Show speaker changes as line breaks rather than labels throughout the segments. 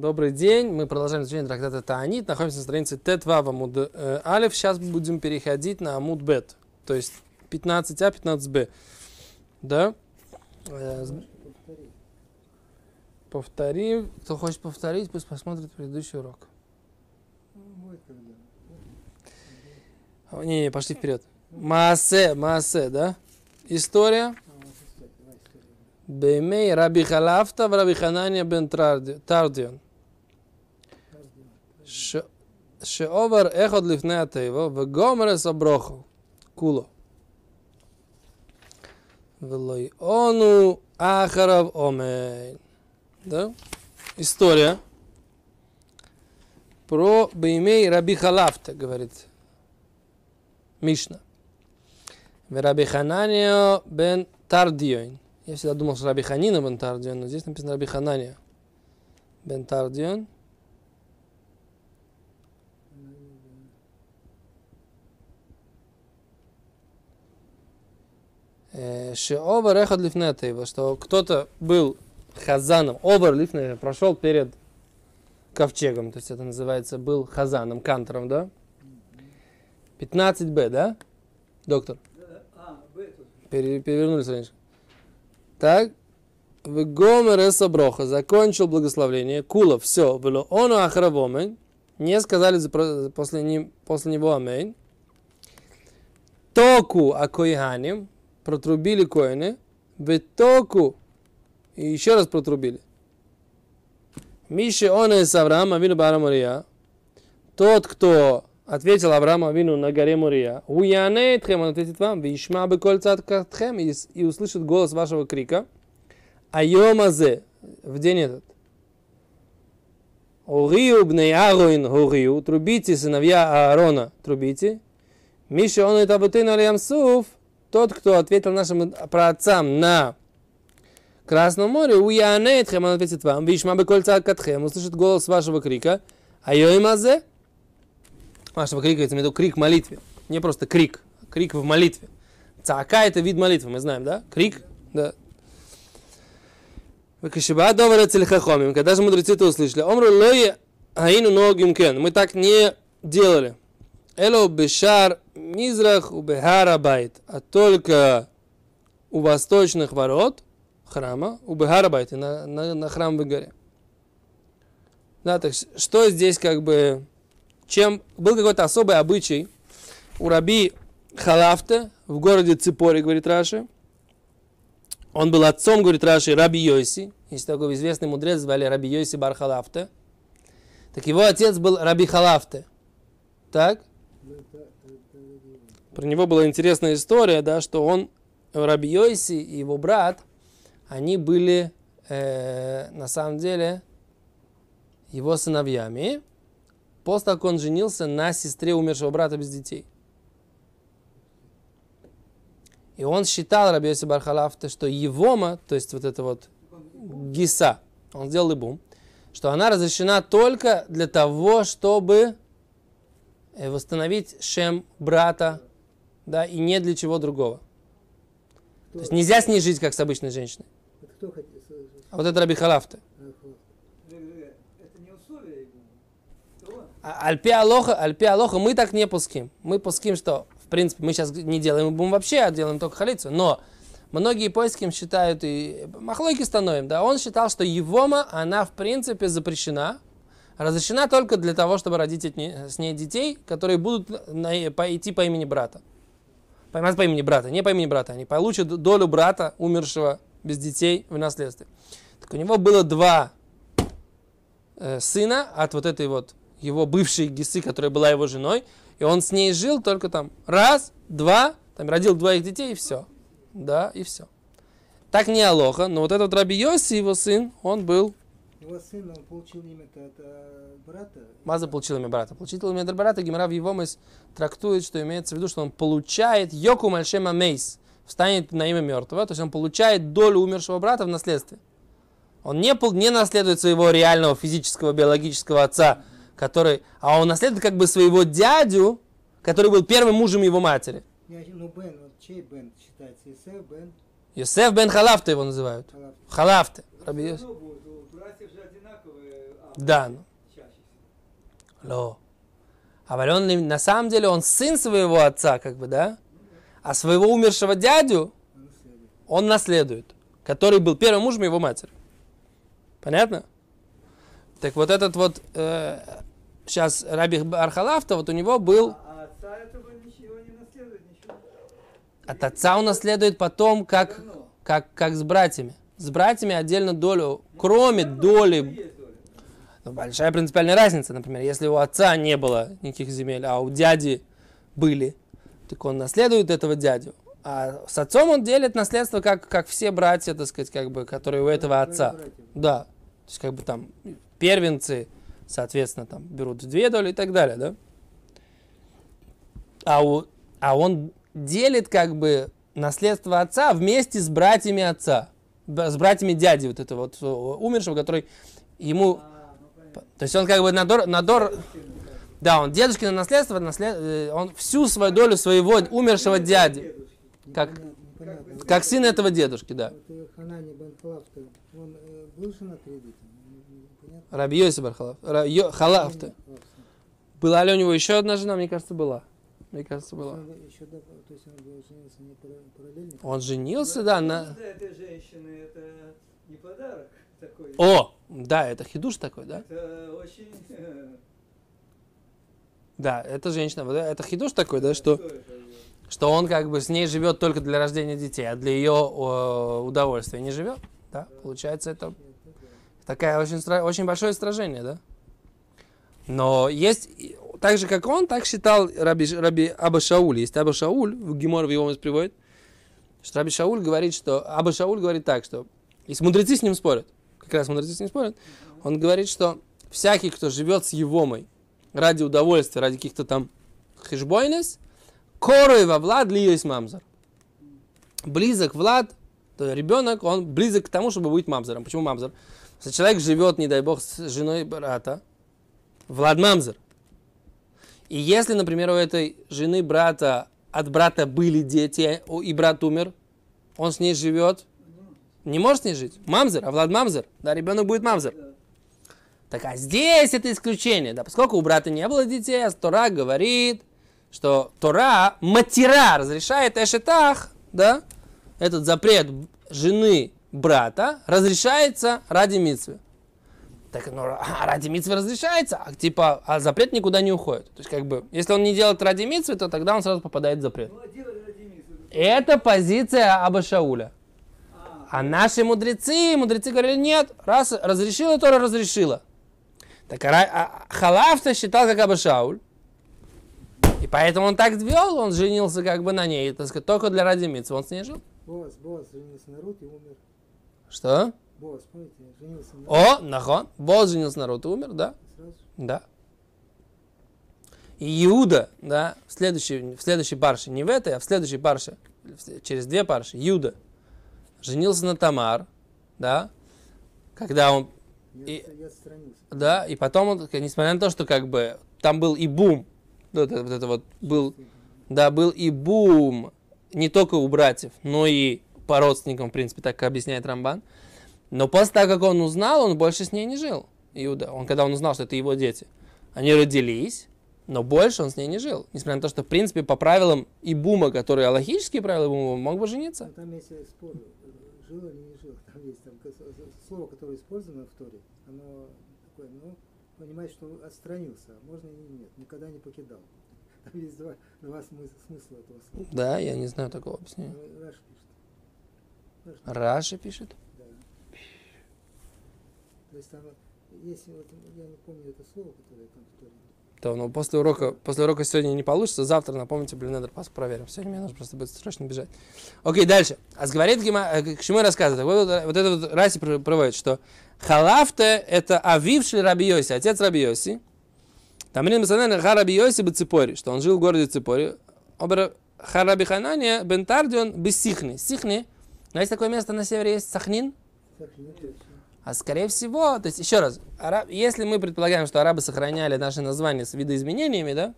Добрый день. Мы продолжаем изучение трактата Таанит. Находимся на странице Тетвава Муд э, Алиф. Сейчас будем переходить на Амуд Бет. То есть 15А, 15Б. Да? Э, повторим. Кто хочет повторить, пусть посмотрит предыдущий урок. Не, не, пошли вперед. Маасе, Маасе, да? История. Беймей Раби Халафта Раби Ханания бен Тардион. Шеовар эхот лифнеата его, вегомерес оброху, куло. Велой ону ахарав омейн. Да? История про Беймей Раби Халафта, говорит Мишна. Раби Хананио бен Тардион. Я всегда думал, что Раби Ханина бен Тардион, но здесь написано Раби Хананио бен Тардион. Шеовар эхад лифнетейва, что кто-то был хазаном, овар лифне прошел перед ковчегом, то есть это называется был хазаном, кантором, да? 15б, да, доктор? Перевернулись раньше. Так, в Гомер Броха закончил благословление. Кула, все, было он ахравомен. Не сказали после, после него амейн. Току акоиханим. Протрубили коины. В току. И еще раз протрубили. Миша он из Авраама, Авину Бара Мария. Тот, кто ответил Аврааму Авину на горе Мурия. Уянейтхем, он ответит вам, вишма бы кольца и услышит голос вашего крика. Айомазе, в день этот. Урию бней Ароин Урию, трубите, сыновья Аарона, трубите. Миша он это абутейн Ямсуф, тот, кто ответил нашим праотцам на Красном море, уянейтхем, он ответит вам, вишма бы кольца катхем, услышит голос вашего крика. היום הזה, Вашего крика, это имею крик молитве. Не просто крик, а крик в молитве. צעקה это вид молитвы, мы знаем, да? Крик, да. וכשבא דבר אצל חכמים. Когда же мудрецы это услышали? אמרו לא היינו נוהגים כן. Мы так не делали. אלא בשער מזרח ובהר הבית. А только у восточных ворот храма, ובהר הבית, на, на, на храмовой горе. Да, так что здесь как бы чем был какой-то особый обычай у раби Халафта в городе Ципори, говорит Раши. Он был отцом, говорит Раши, раби Йоси. Есть такой известный мудрец, звали раби Йоси Бар Халафта. Так его отец был раби Халафта. Так? Про него была интересная история, да, что он, раби Йоси и его брат, они были э, на самом деле его сыновьями после того, как он женился на сестре умершего брата без детей. И он считал, Раби Йоси Бархалафта, что Евома, то есть вот это вот Гиса, он сделал ибум, что она разрешена только для того, чтобы э, восстановить шем брата, да, и не для чего другого. Кто? То есть нельзя с ней жить, как с обычной женщиной. Кто а вот это Раби Халафта. А, альпи Алоха, Альпи Алоха, мы так не пуским. Мы пуским, что, в принципе, мы сейчас не делаем бум вообще, а делаем только халицу. Но многие поиским считают, и махлойки становим, да, он считал, что Евома, она, в принципе, запрещена, разрешена только для того, чтобы родить с ней детей, которые будут идти по имени брата. Поймать по имени брата, не по имени брата. Они получат долю брата, умершего без детей в наследстве. Так у него было два э, сына от вот этой вот его бывшей Гисы, которая была его женой, и он с ней жил только там раз, два, там родил двоих детей и все. Да, и все. Так не Алоха, но вот этот Раби Йоси, его сын, он был...
Его сын, он получил имя от брата?
Маза получил имя брата. Получил имя брата, Гимара в его мыс трактует, что имеется в виду, что он получает Йоку Мальшема Мейс, встанет на имя мертвого, то есть он получает долю умершего брата в наследстве. Он не, не наследует своего реального физического биологического отца, который, а он наследует как бы своего дядю, который был первым мужем его матери.
Ну, Бен, вот чей Бен считается? Йосеф Бен?
Йосеф Бен Халафта его называют. Халафта. Йосеф. Да. Ло. А он на самом деле он сын своего отца, как бы, да? А своего умершего дядю
Он наследует.
который был первым мужем его матери. Понятно? Так вот этот вот сейчас Раби Архалафта, вот у него был
А отца этого ничего не наследует, ничего.
от отца он наследует потом, как, как, как с братьями. С братьями отдельно долю, кроме доли Ну, Большая принципиальная разница, например, если у отца не было никаких земель, а у дяди были, так он наследует этого дядю. А с отцом он делит наследство, как, как все братья, так сказать, как бы, которые у этого отца.
Братья.
Да. То есть, как бы там первенцы, соответственно, там берут две доли и так далее, да? А, у, а он делит, как бы, наследство отца вместе с братьями отца. С братьями дяди вот этого вот э, умершего, который ему
А.
то есть он как бы надор, надор да, он дедушкино наследство, наслед, э, он всю свою долю своего умершего дяди,
Дедушки.
как, как сын этого дедушки, да.
Э, э.
Раби Бархалав, Халафта. Была ли у него еще одна жена? Мне кажется, была. Мне кажется, была.
Он еще до- то есть он был женился не пара- параллельно?
Он женился, да, на...
Этой женщины это не подарок такой.
О, да, это хидуш такой, да?
Это очень... э,
Да, это женщина, это хидуш такой, да, что, что он как бы с ней живет только для рождения детей, а для ее удовольствия не живет, да? Получается, это такая очень, очень большое сражение, да? Но есть, и- так же как он, так считал Раби, Раби Аба Шауль. Есть Аба Шауль, в Гемор в его приводит, что Раби Шауль говорит, что Аба Шауль говорит так, что если мудрецы с ним спорят, как раз мудрецы с ним спорят, он говорит, что всякий, кто живет с Евомой ради удовольствия, ради каких-то там хешбойнес, корой во влад ли есть мамзар. Близок Влад, то ребенок, он близок к тому, чтобы быть мамзаром. Почему мамзар? Если человек живет, не дай бог, с женой брата, Влад мамзар. И если, например, у этой жены брата, от брата были дети, и брат умер, он с ней живет, не может с ней жить. Мамзер, а Влад мамзер. Да, ребенок будет мамзер. Так, а здесь это исключение. Да, поскольку у брата не было детей, а Тора говорит, что Тора, матера разрешает эшетах, да, этот запрет жены брата разрешается ради митвы. Так, ну, а ради митвы разрешается, а типа, а запрет никуда не уходит. То есть, как бы, если он не делает ради митвы, то тогда он сразу попадает в запрет.
Ну, а.
Это позиция Аба Шауля.
А,
наши мудрецы, мудрецы говорили, нет, раз разрешила, то разрешила. Так а, а Халафта считал, как Аба Шауль. И поэтому он так вел, он женился как бы на ней, так сказать, только для ради митцвы. Он с ней жил.
Боас, Боас женился на Рут и умер.
Что?
Боас, помните, женился на
О, нахон. Бог женился на Рут и умер, да?
сразу.
Да. И Иуда, да, в следующей, в следующей парше, не в этой, а в следующей парше, через две парши, Иуда женился на Тамар, да, когда он И-
я.
Да, и потом, он, несмотря на то, что как бы там был и бум, вот это вот, это вот был, да, был и бум не только у братьев, но и по родственникам, в принципе, так объясняет Рамбан. Но после того, как он узнал, он больше с ней не жил. Иуда, он, когда он узнал, что это его дети, они родились, но больше он с ней не жил. Несмотря на то, что, в принципе, по правилам и бума, которые аллахические правила бума, мог бы жениться.
Но там есть э, спор, э, жил или не жил. Там есть там, э, слово, которое использовано в Торе, оно такое, ну, понимает, что отстранился, а можно и нет, никогда не покидал. Там есть два, два смыс- смысла этого слова.
Да, я не знаю такого объяснения.
Ну, Раш пишет. Раш,
Раши пишет.
да. То есть там есть, вот, я не помню это слово, которое там в Торе.
То, ну, после урока, после урока сегодня не получится, завтра напомните, блин, надо пас проверим. Сегодня мне нужно просто будет срочно бежать. Окей, дальше. А говорит Гима, э, к чему я рассказываю? Вот, вот, это вот Раси пр- проводит, что Халафте это авивший Раби Йоси, отец Раби Йоси. Там Рин Басанен Хараби Йоси Баципори, что он жил в городе Ципори. Обер Хараби Ханания Бентардион Бессихни. Сихни, но есть такое место на севере, есть Сахнин.
Точно.
А скорее всего, то есть еще раз, араб- если мы предполагаем, что арабы сохраняли наши названия с видоизменениями, да,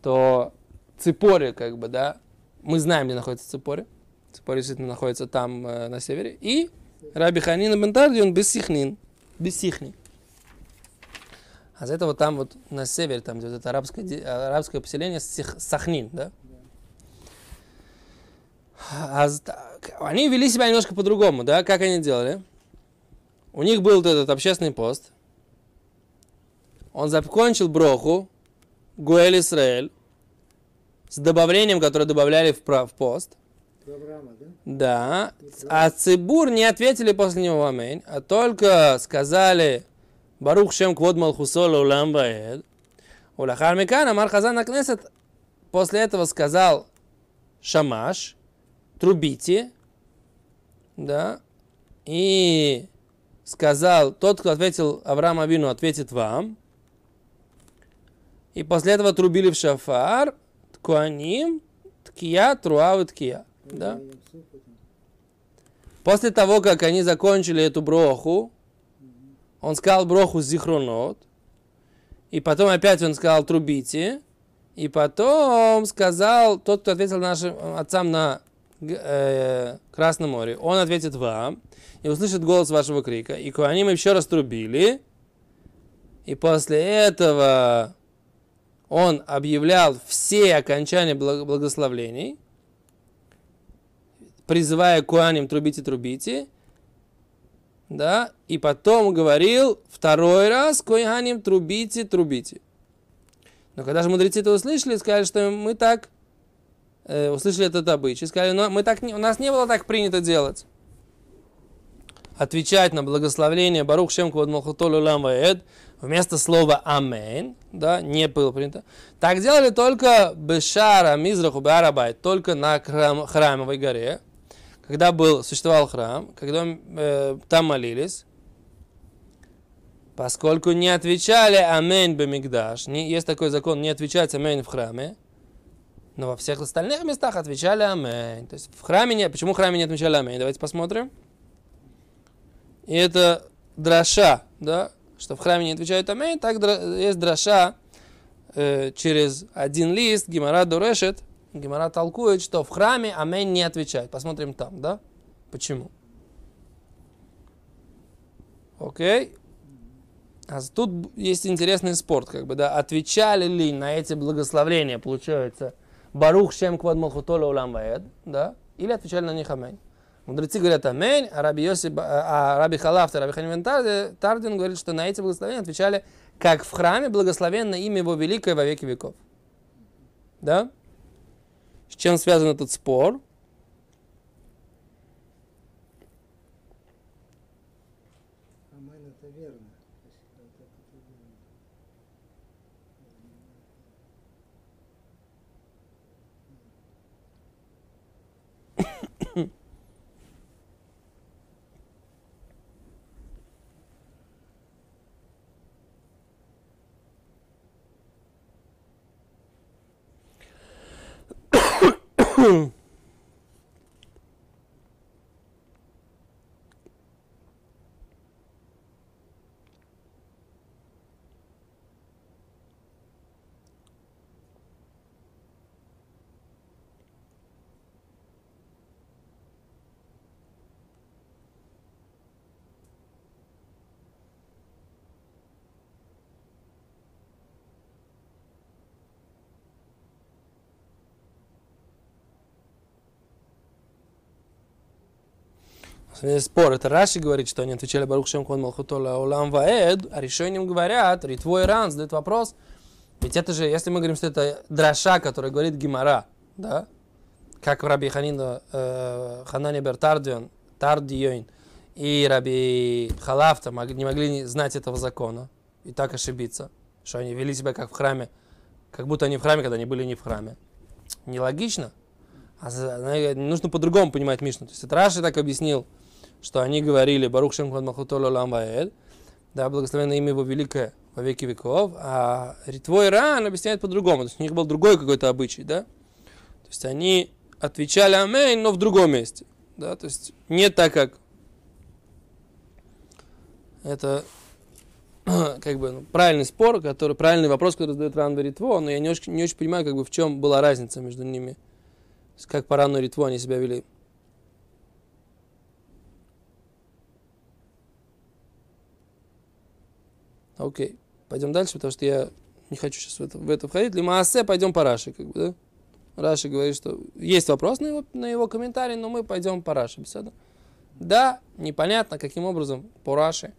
то Ципори, как бы, да, мы знаем, где находится Ципори. Ципори действительно находится там, э, на севере. И Раби Ханина Бентарди, он Бессихнин. Бессихни. А за этого там вот на севере, там где вот это арабское, арабское поселение Сих- Сахнин, да? А так, они вели себя немножко по-другому, да? Как они делали? У них был вот этот общественный пост. Он закончил броху, Гуэль Исраэль, с добавлением, которое добавляли в, в пост.
Про Авраама, да?
Да. А Цибур не ответили после него аминь, а только сказали Барух Шем Квод Малхусола Улам Баэд. Улахар Микан Амар Хазан Акнесет после этого сказал Шамаш, трубите, да, и сказал, тот, кто ответил Авраам Авину, ответит вам. И после этого трубили в шафар, ткуаним, ткия, труа, ткия. Да? После того, как они закончили эту броху, он сказал броху зихронот, и потом опять он сказал трубите, и потом сказал тот, кто ответил нашим отцам на э, Красном море, он ответит вам, и услышит голос вашего крика. И они еще раз трубили, и после этого он объявлял все окончания благ- благословлений, призывая Куаним трубите, трубите, да, и потом говорил второй раз Куаним трубите, трубите. Но когда же мудрецы это услышали, сказали, что мы так э, услышали этот обычай, сказали, но мы так не, у нас не было так принято делать. Отвечать на благословление Барух Шем Квод Малхутол Улам Ваэд вместо слова Амен, да, не было принято. Так делали только Бешара Мизраху Беарабайт, только на храм, храмовой горе, когда был, существовал храм, когда э, там молились, поскольку не отвечали Амен Бемигдаш, не, есть такой закон, не отвечать Амен в храме, но во всех остальных местах отвечали Амен. То есть в храме не, почему в храме не отвечали Амен? Давайте посмотрим. И это драша, да, что в храме не отвечают Амен, так есть драша э, через один лист, Гимара Дорешет, Гимара толкует, что в храме Амен не отвечает. Посмотрим там, да? Почему? Окей. А тут есть интересный спорт, как бы, да, отвечали ли на эти благословления, получается, Барух Шем Квад Малхутола Улам Ваэд, да, или отвечали на них Амень. Мудрецы говорят Амень, а Раби, Йосип, а Раби Халафт и Раби Ханивен Тардин говорит, что на эти благословения отвечали, как в храме благословенно имя его великое во веки веков. Да? С чем связан этот спор?
Амен это верно. То есть это- это верно.
Здесь спор. Это Раши говорит, что они отвечали Барух Шем Кон Малхутола Улам Ваэд, а решением говорят, Ритвой Ран задает вопрос, ведь это же, если мы говорим, что это драша, который говорит Гимара, да, как Раби Ханина, э, Ханане Бер Тардион, и Раби Халафта не могли знать этого закона и так ошибиться, что они вели себя как в храме, как будто они в храме, когда они были не в храме. Нелогично. А нужно по-другому понимать Мишну. То есть это Раши так объяснил, что они говорили Барух Шем Квад Махутол Олам Ваэль, да, благословенное имя его великое во веки веков, а Ритвой Ран объясняет по-другому. То есть у них был другой какой-то обычай, да? То есть они отвечали Амейн, но в другом месте. Да? То есть не так, как это как бы ну, правильный спор, который, правильный вопрос, который задает Ран Ритво, но я не очень, не очень понимаю, как бы, в чем была разница между ними. Как по Рану Ритво они себя вели. Окей. Пойдем дальше, потому что я не хочу сейчас в это, в это входить. Лимаасе, пойдем по Раши, как бы, да? Раши говорит, что есть вопрос на его, на его комментарий, но мы пойдем по Раши. Беседа. Да, непонятно, каким образом по Раши.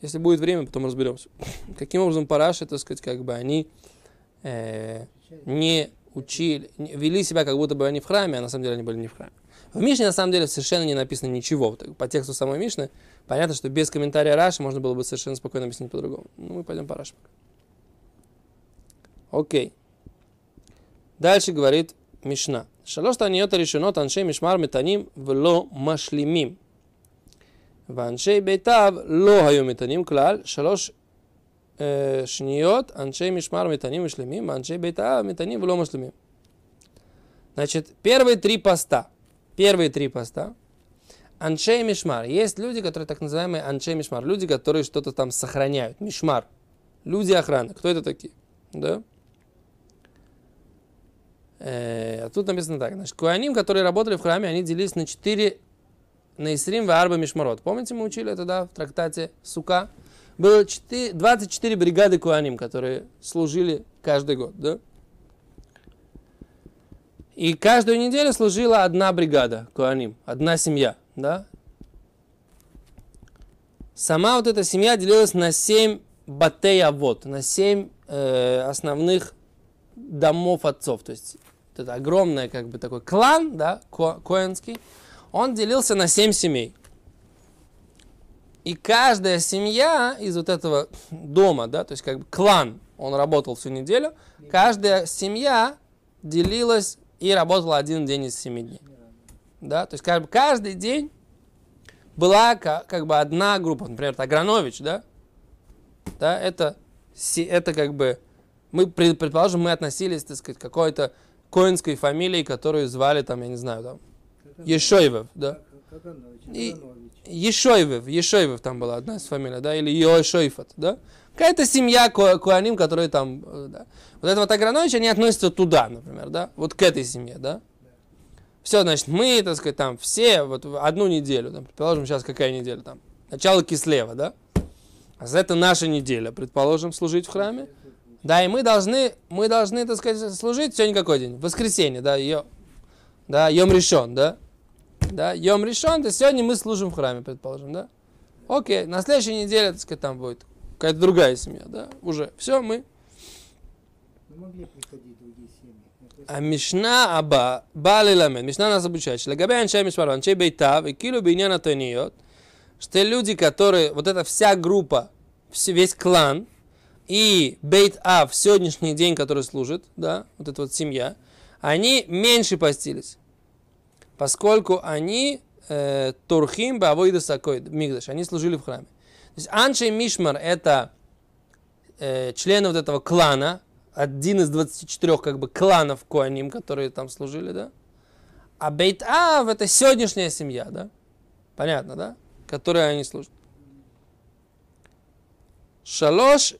Если будет время, потом разберемся. каким образом по Раши, так сказать, как бы они э, не учили, не, вели себя, как будто бы они в храме, а на самом деле они были не в храме. В Мишне на самом деле совершенно не написано ничего. По тексту самой Мишны понятно, что без комментария Раши можно было бы совершенно спокойно объяснить по-другому. Ну, мы пойдем по Раши. Окей. Дальше говорит Мишна. שלוש תעניות הראשונות אנשי משמר מתנים ולא משלימים. ואנשי ביתיו לא היו מתנים כלל. שלוש шниот, анчей мишмар метаним и шлемим, анчей бейта метаним влома шлемим. Значит, первые три поста. Первые три поста. анчей мишмар. Есть люди, которые так называемые анчей мишмар. Люди, которые что-то там сохраняют. Мишмар. Люди охраны. Кто это такие? Да? Э, а тут написано так. Значит, куаним, которые работали в храме, они делились на четыре на Исрим в Арба Мишмарот. Помните, мы учили это, да, в трактате Сука? Было 4, 24 бригады куаним, которые служили каждый год, да? И каждую неделю служила одна бригада куаним, одна семья, да? Сама вот эта семья делилась на 7 батея вот, на 7 э, основных домов отцов. То есть это огромный как бы такой клан, да, ко коинский, он делился на семь семей. И каждая семья из вот этого дома, да, то есть как бы клан, он работал всю неделю, каждая семья делилась и работала один день из семи дней. Да, то есть как бы каждый день была как, как бы одна группа, например, Агранович, да, да, это, это как бы, мы, предположим, мы относились, так сказать, к какой-то коинской фамилии, которую звали там, я не знаю, там, Ешойвев, да. И, Ешойвев, Ешойвев там была одна из фамилий, да, или Йошойфат, да. Какая-то семья ку- куаним, которые там, э, да. Вот это вот Агранович, они относятся туда, например, да, вот к этой семье, да. Все, значит, мы, так сказать, там все, вот одну неделю, там, предположим, сейчас какая неделя там, начало Кислева, да. А это наша неделя, предположим, служить в храме. Да, и мы должны, мы должны, так сказать, служить сегодня какой день? Воскресенье, да, ее, да, Йом решен, да? Да, Йом решен, то сегодня мы служим в храме, предположим, да? Окей, на следующей неделе, так сказать, там будет какая-то другая семья, да, уже. Все, мы. А Мишна Аба, Бали Ламед, Мишна нас обучает, что Легабе Анчай Мишмару, Анчай Бейтав, и Килу Бейняна Тойниот, что люди, которые, вот эта вся группа, весь клан, и Бейт Ав, сегодняшний день, который служит, да, вот эта вот семья, они меньше постились, поскольку они э, Турхим Бавойда Сакой, Мигдаш, они служили в храме. То есть Аншей Мишмар это э, члены вот этого клана, один из 24 как бы кланов Коаним, которые там служили, да. А Бейт Ав это сегодняшняя семья, да. Понятно, да? Которой они служат. Шалош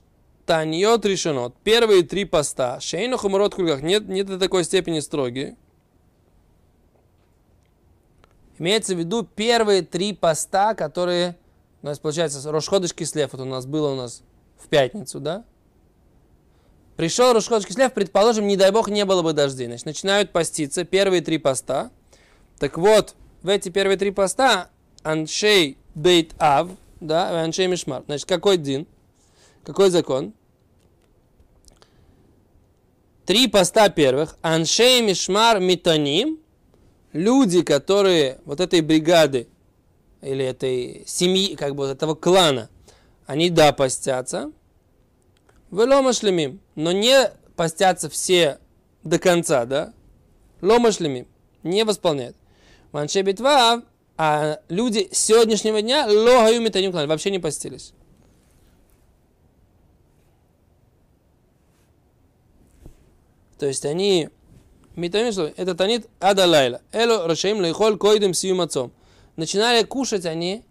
Таньот решено. Первые три поста. Шейну хумрот кульках. Нет, нет до такой степени строгие. Имеется в виду первые три поста, которые у нас получается Рошходыш Кислев, вот у нас было у нас в пятницу, да? Пришел Рошходыш Кислев, предположим, не дай бог, не было бы дождей. Значит, начинают поститься первые три поста. Так вот, в эти первые три поста Аншей Бейт Ав, да, Аншей Мишмар. Значит, какой дин? Какой закон? Три поста первых. Аншей Мишмар Митаним. Люди, которые вот этой бригады или этой семьи, как бы вот этого клана, они, да, постятся. Велома шлемим. Но не постятся все до конца, да? Лома шлемим. Не восполняют. Манше битва, а люди сегодняшнего дня логаю метаним клан, вообще не постились. То есть они Митамин, что это танит адалайла. Эло рашаим лейхол койдем сиюмацом. Начинали кушать они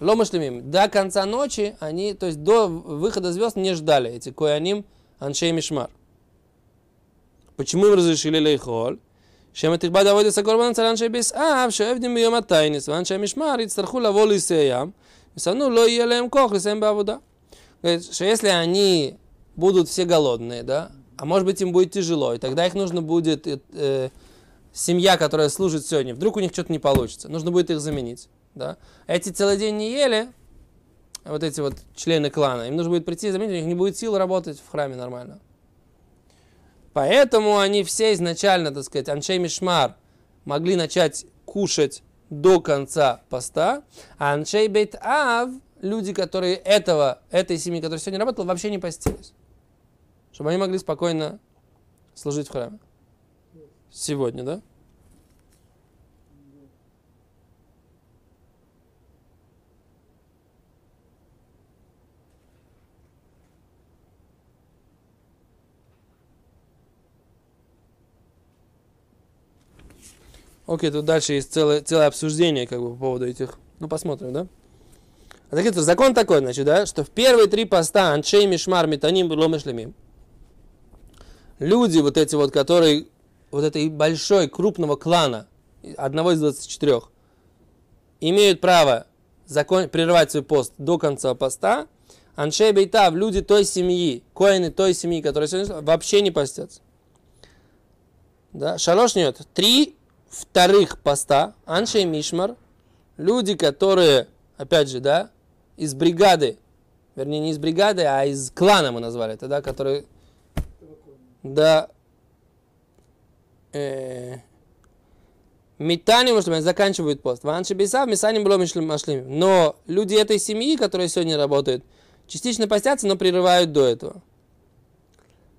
ломашлемим. До конца ночи они, то есть до выхода звезд не ждали эти кояним аншей мишмар. Почему им разрешили лейхол? שהם תכבד עבוד את הקורבן אצל אנשי ביס אב שעבדים ביום הטייניס ואנשי המשמר יצטרכו לבוא ליסי ים וסנו לא יהיה להם כוח לסיים בעבודה. Говорит, что если они будут все голодные, да, а может быть им будет тяжело, и тогда их нужно будет э, э, семья, которая служит сегодня, вдруг у них что-то не получится, нужно будет их заменить, да. Эти целый день не ели, вот эти вот члены клана, им нужно будет прийти и заменить, у них не будет сил работать в храме нормально. Поэтому они все изначально, так сказать, Аншей Мишмар могли начать кушать до конца поста, а Аншей Бейт Ав, люди, которые этого, этой семьи, которая сегодня работала, вообще не постились чтобы они могли спокойно служить в храме. Сегодня, да? Окей, тут дальше есть целое, целое обсуждение как бы, по поводу этих. Ну, посмотрим, да? А так это закон такой, значит, да, что в первые три поста Анчей Мишмар Митаним Ломешлемим люди вот эти вот, которые вот этой большой, крупного клана, одного из 24, имеют право закон, прервать свой пост до конца поста, Аншей Бейтав, люди той семьи, коины той семьи, которые сегодня вообще не постятся. Да? Шалош нет. Три вторых поста, Аншей Мишмар, люди, которые, опять же, да, из бригады, вернее, не из бригады, а из клана мы назвали это, да, которые да э, может быть, заканчивают пост. Ванши Бисав, Мисаним было машлим. Но люди этой семьи, которые сегодня работают, частично постятся, но прерывают до этого.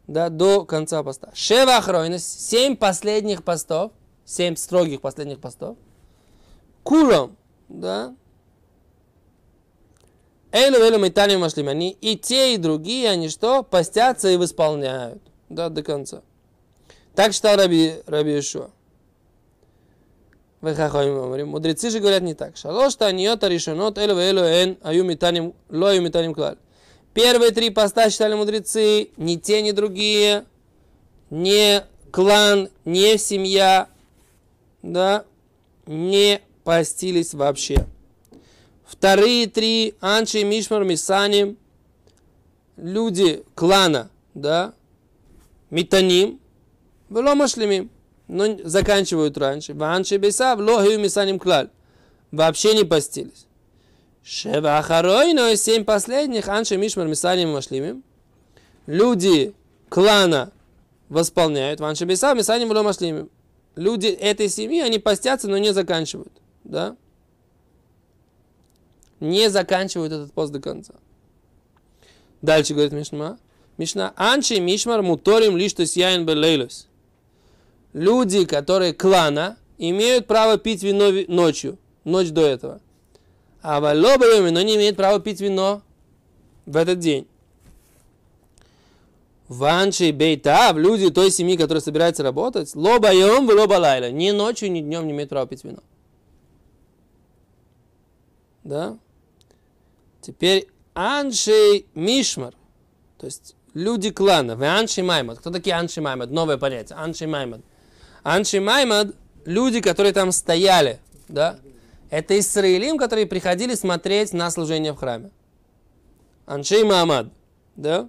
Да, до конца поста. Шева Ахройнес, семь последних постов, семь строгих последних постов. Куром, да. Эйлу, эйлу, митани, машлим. Они и те, и другие, они что? Постятся и восполняют да, до конца. Так считал Раби, Раби Ишуа. Мудрецы же говорят не так. Шалош таниот аришонот элю элю эн аю митаним, ло аю митаним клаль. Первые три поста считали мудрецы, ни те, ни другие, не клан, не семья, да, не постились вообще. Вторые три, Анши, Мишмар, Мисаним, люди клана, да, Митаним, вело машлимим. Но заканчивают раньше. Ванши бесав, лохию мисаним клаль. Вообще не постились. Шева ахарой, но семь последних, анши мишмар мисаним машлимим. Люди клана восполняют. Ванши бесав, мисаним вело машлимим. Люди этой семьи, они постятся, но не заканчивают. Да? Не заканчивают этот пост до конца. Дальше говорит Мишма. Мишна, анчи мишмар муторим лишь то яин белейлус. Люди, которые клана, имеют право пить вино ночью, ночь до этого. А валобовыми, но не имеют права пить вино в этот день. Ванши бейтав, люди той семьи, которые собираются работать, лобаем в лайла. Ни ночью, ни днем не имеют права пить вино. Да? Теперь анши мишмар. То есть люди клана, вы Анши Маймад. Кто такие Анши Маймад? Новое понятие. Анши Маймад. Анши Маймад, люди, которые там стояли, да, это Исраилим, которые приходили смотреть на служение в храме. Аншей Мамад, да?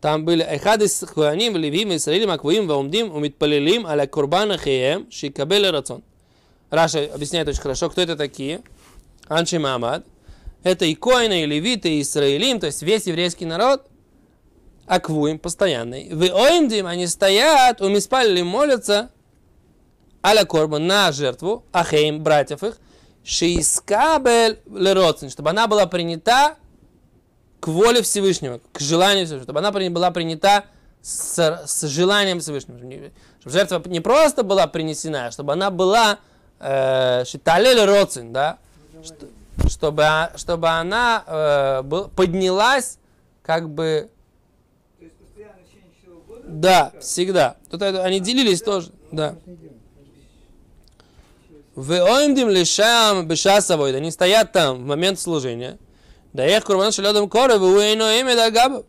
Там были Эхад из Хуаним, Левим, Исраилим, Аквуим, Ваумдим, Умитпалилим, Аля Курбана Хеем, Шикабеле Рацон. Раша объясняет очень хорошо, кто это такие. Анши Мамад – это и коины, и левиты, и израилим, то есть весь еврейский народ, аквуем постоянный. В оимдим они стоят, у миспалили молятся, аля корбан на жертву, ахейм, братьев их, шиискабель лероцин, чтобы она была принята к воле Всевышнего, к желанию Всевышнего, чтобы она была принята с, с желанием Всевышнего. Чтобы жертва не просто была принесена, а чтобы она была э, шиталель роцин, да, что, чтобы, а, чтобы она э, был, поднялась как бы...
Года?
Да, всегда. Тут это, они делились тоже, да. В оимдим лишам бешасовой, они стоят там в момент служения. Да их курбан шалядом коры, вы имя да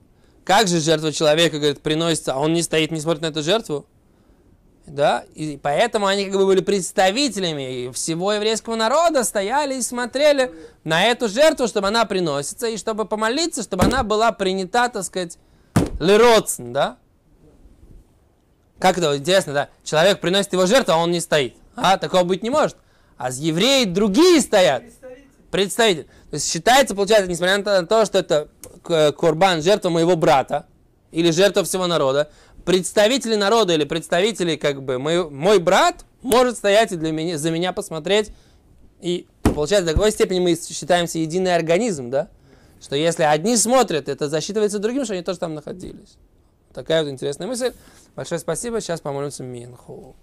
Как же жертва человека, говорит, приносится, а он не стоит, не смотрит на эту жертву? Да, и поэтому они как бы были представителями всего еврейского народа, стояли и смотрели на эту жертву, чтобы она приносится, и чтобы помолиться, чтобы она была принята, так сказать, лероцн, да? Как это интересно, да? Человек приносит его жертву, а он не стоит. А, такого быть не может. А с евреи другие стоят.
Представитель.
То есть считается, получается, несмотря на то, что это курбан, жертва моего брата, или жертва всего народа, представители народа или представители, как бы, мой, мой брат может стоять и для меня, за меня посмотреть. И получается, до какой степени мы считаемся единый организм, да? Что если одни смотрят, это засчитывается другим, что они тоже там находились. Такая вот интересная мысль. Большое спасибо. Сейчас помолимся Минху.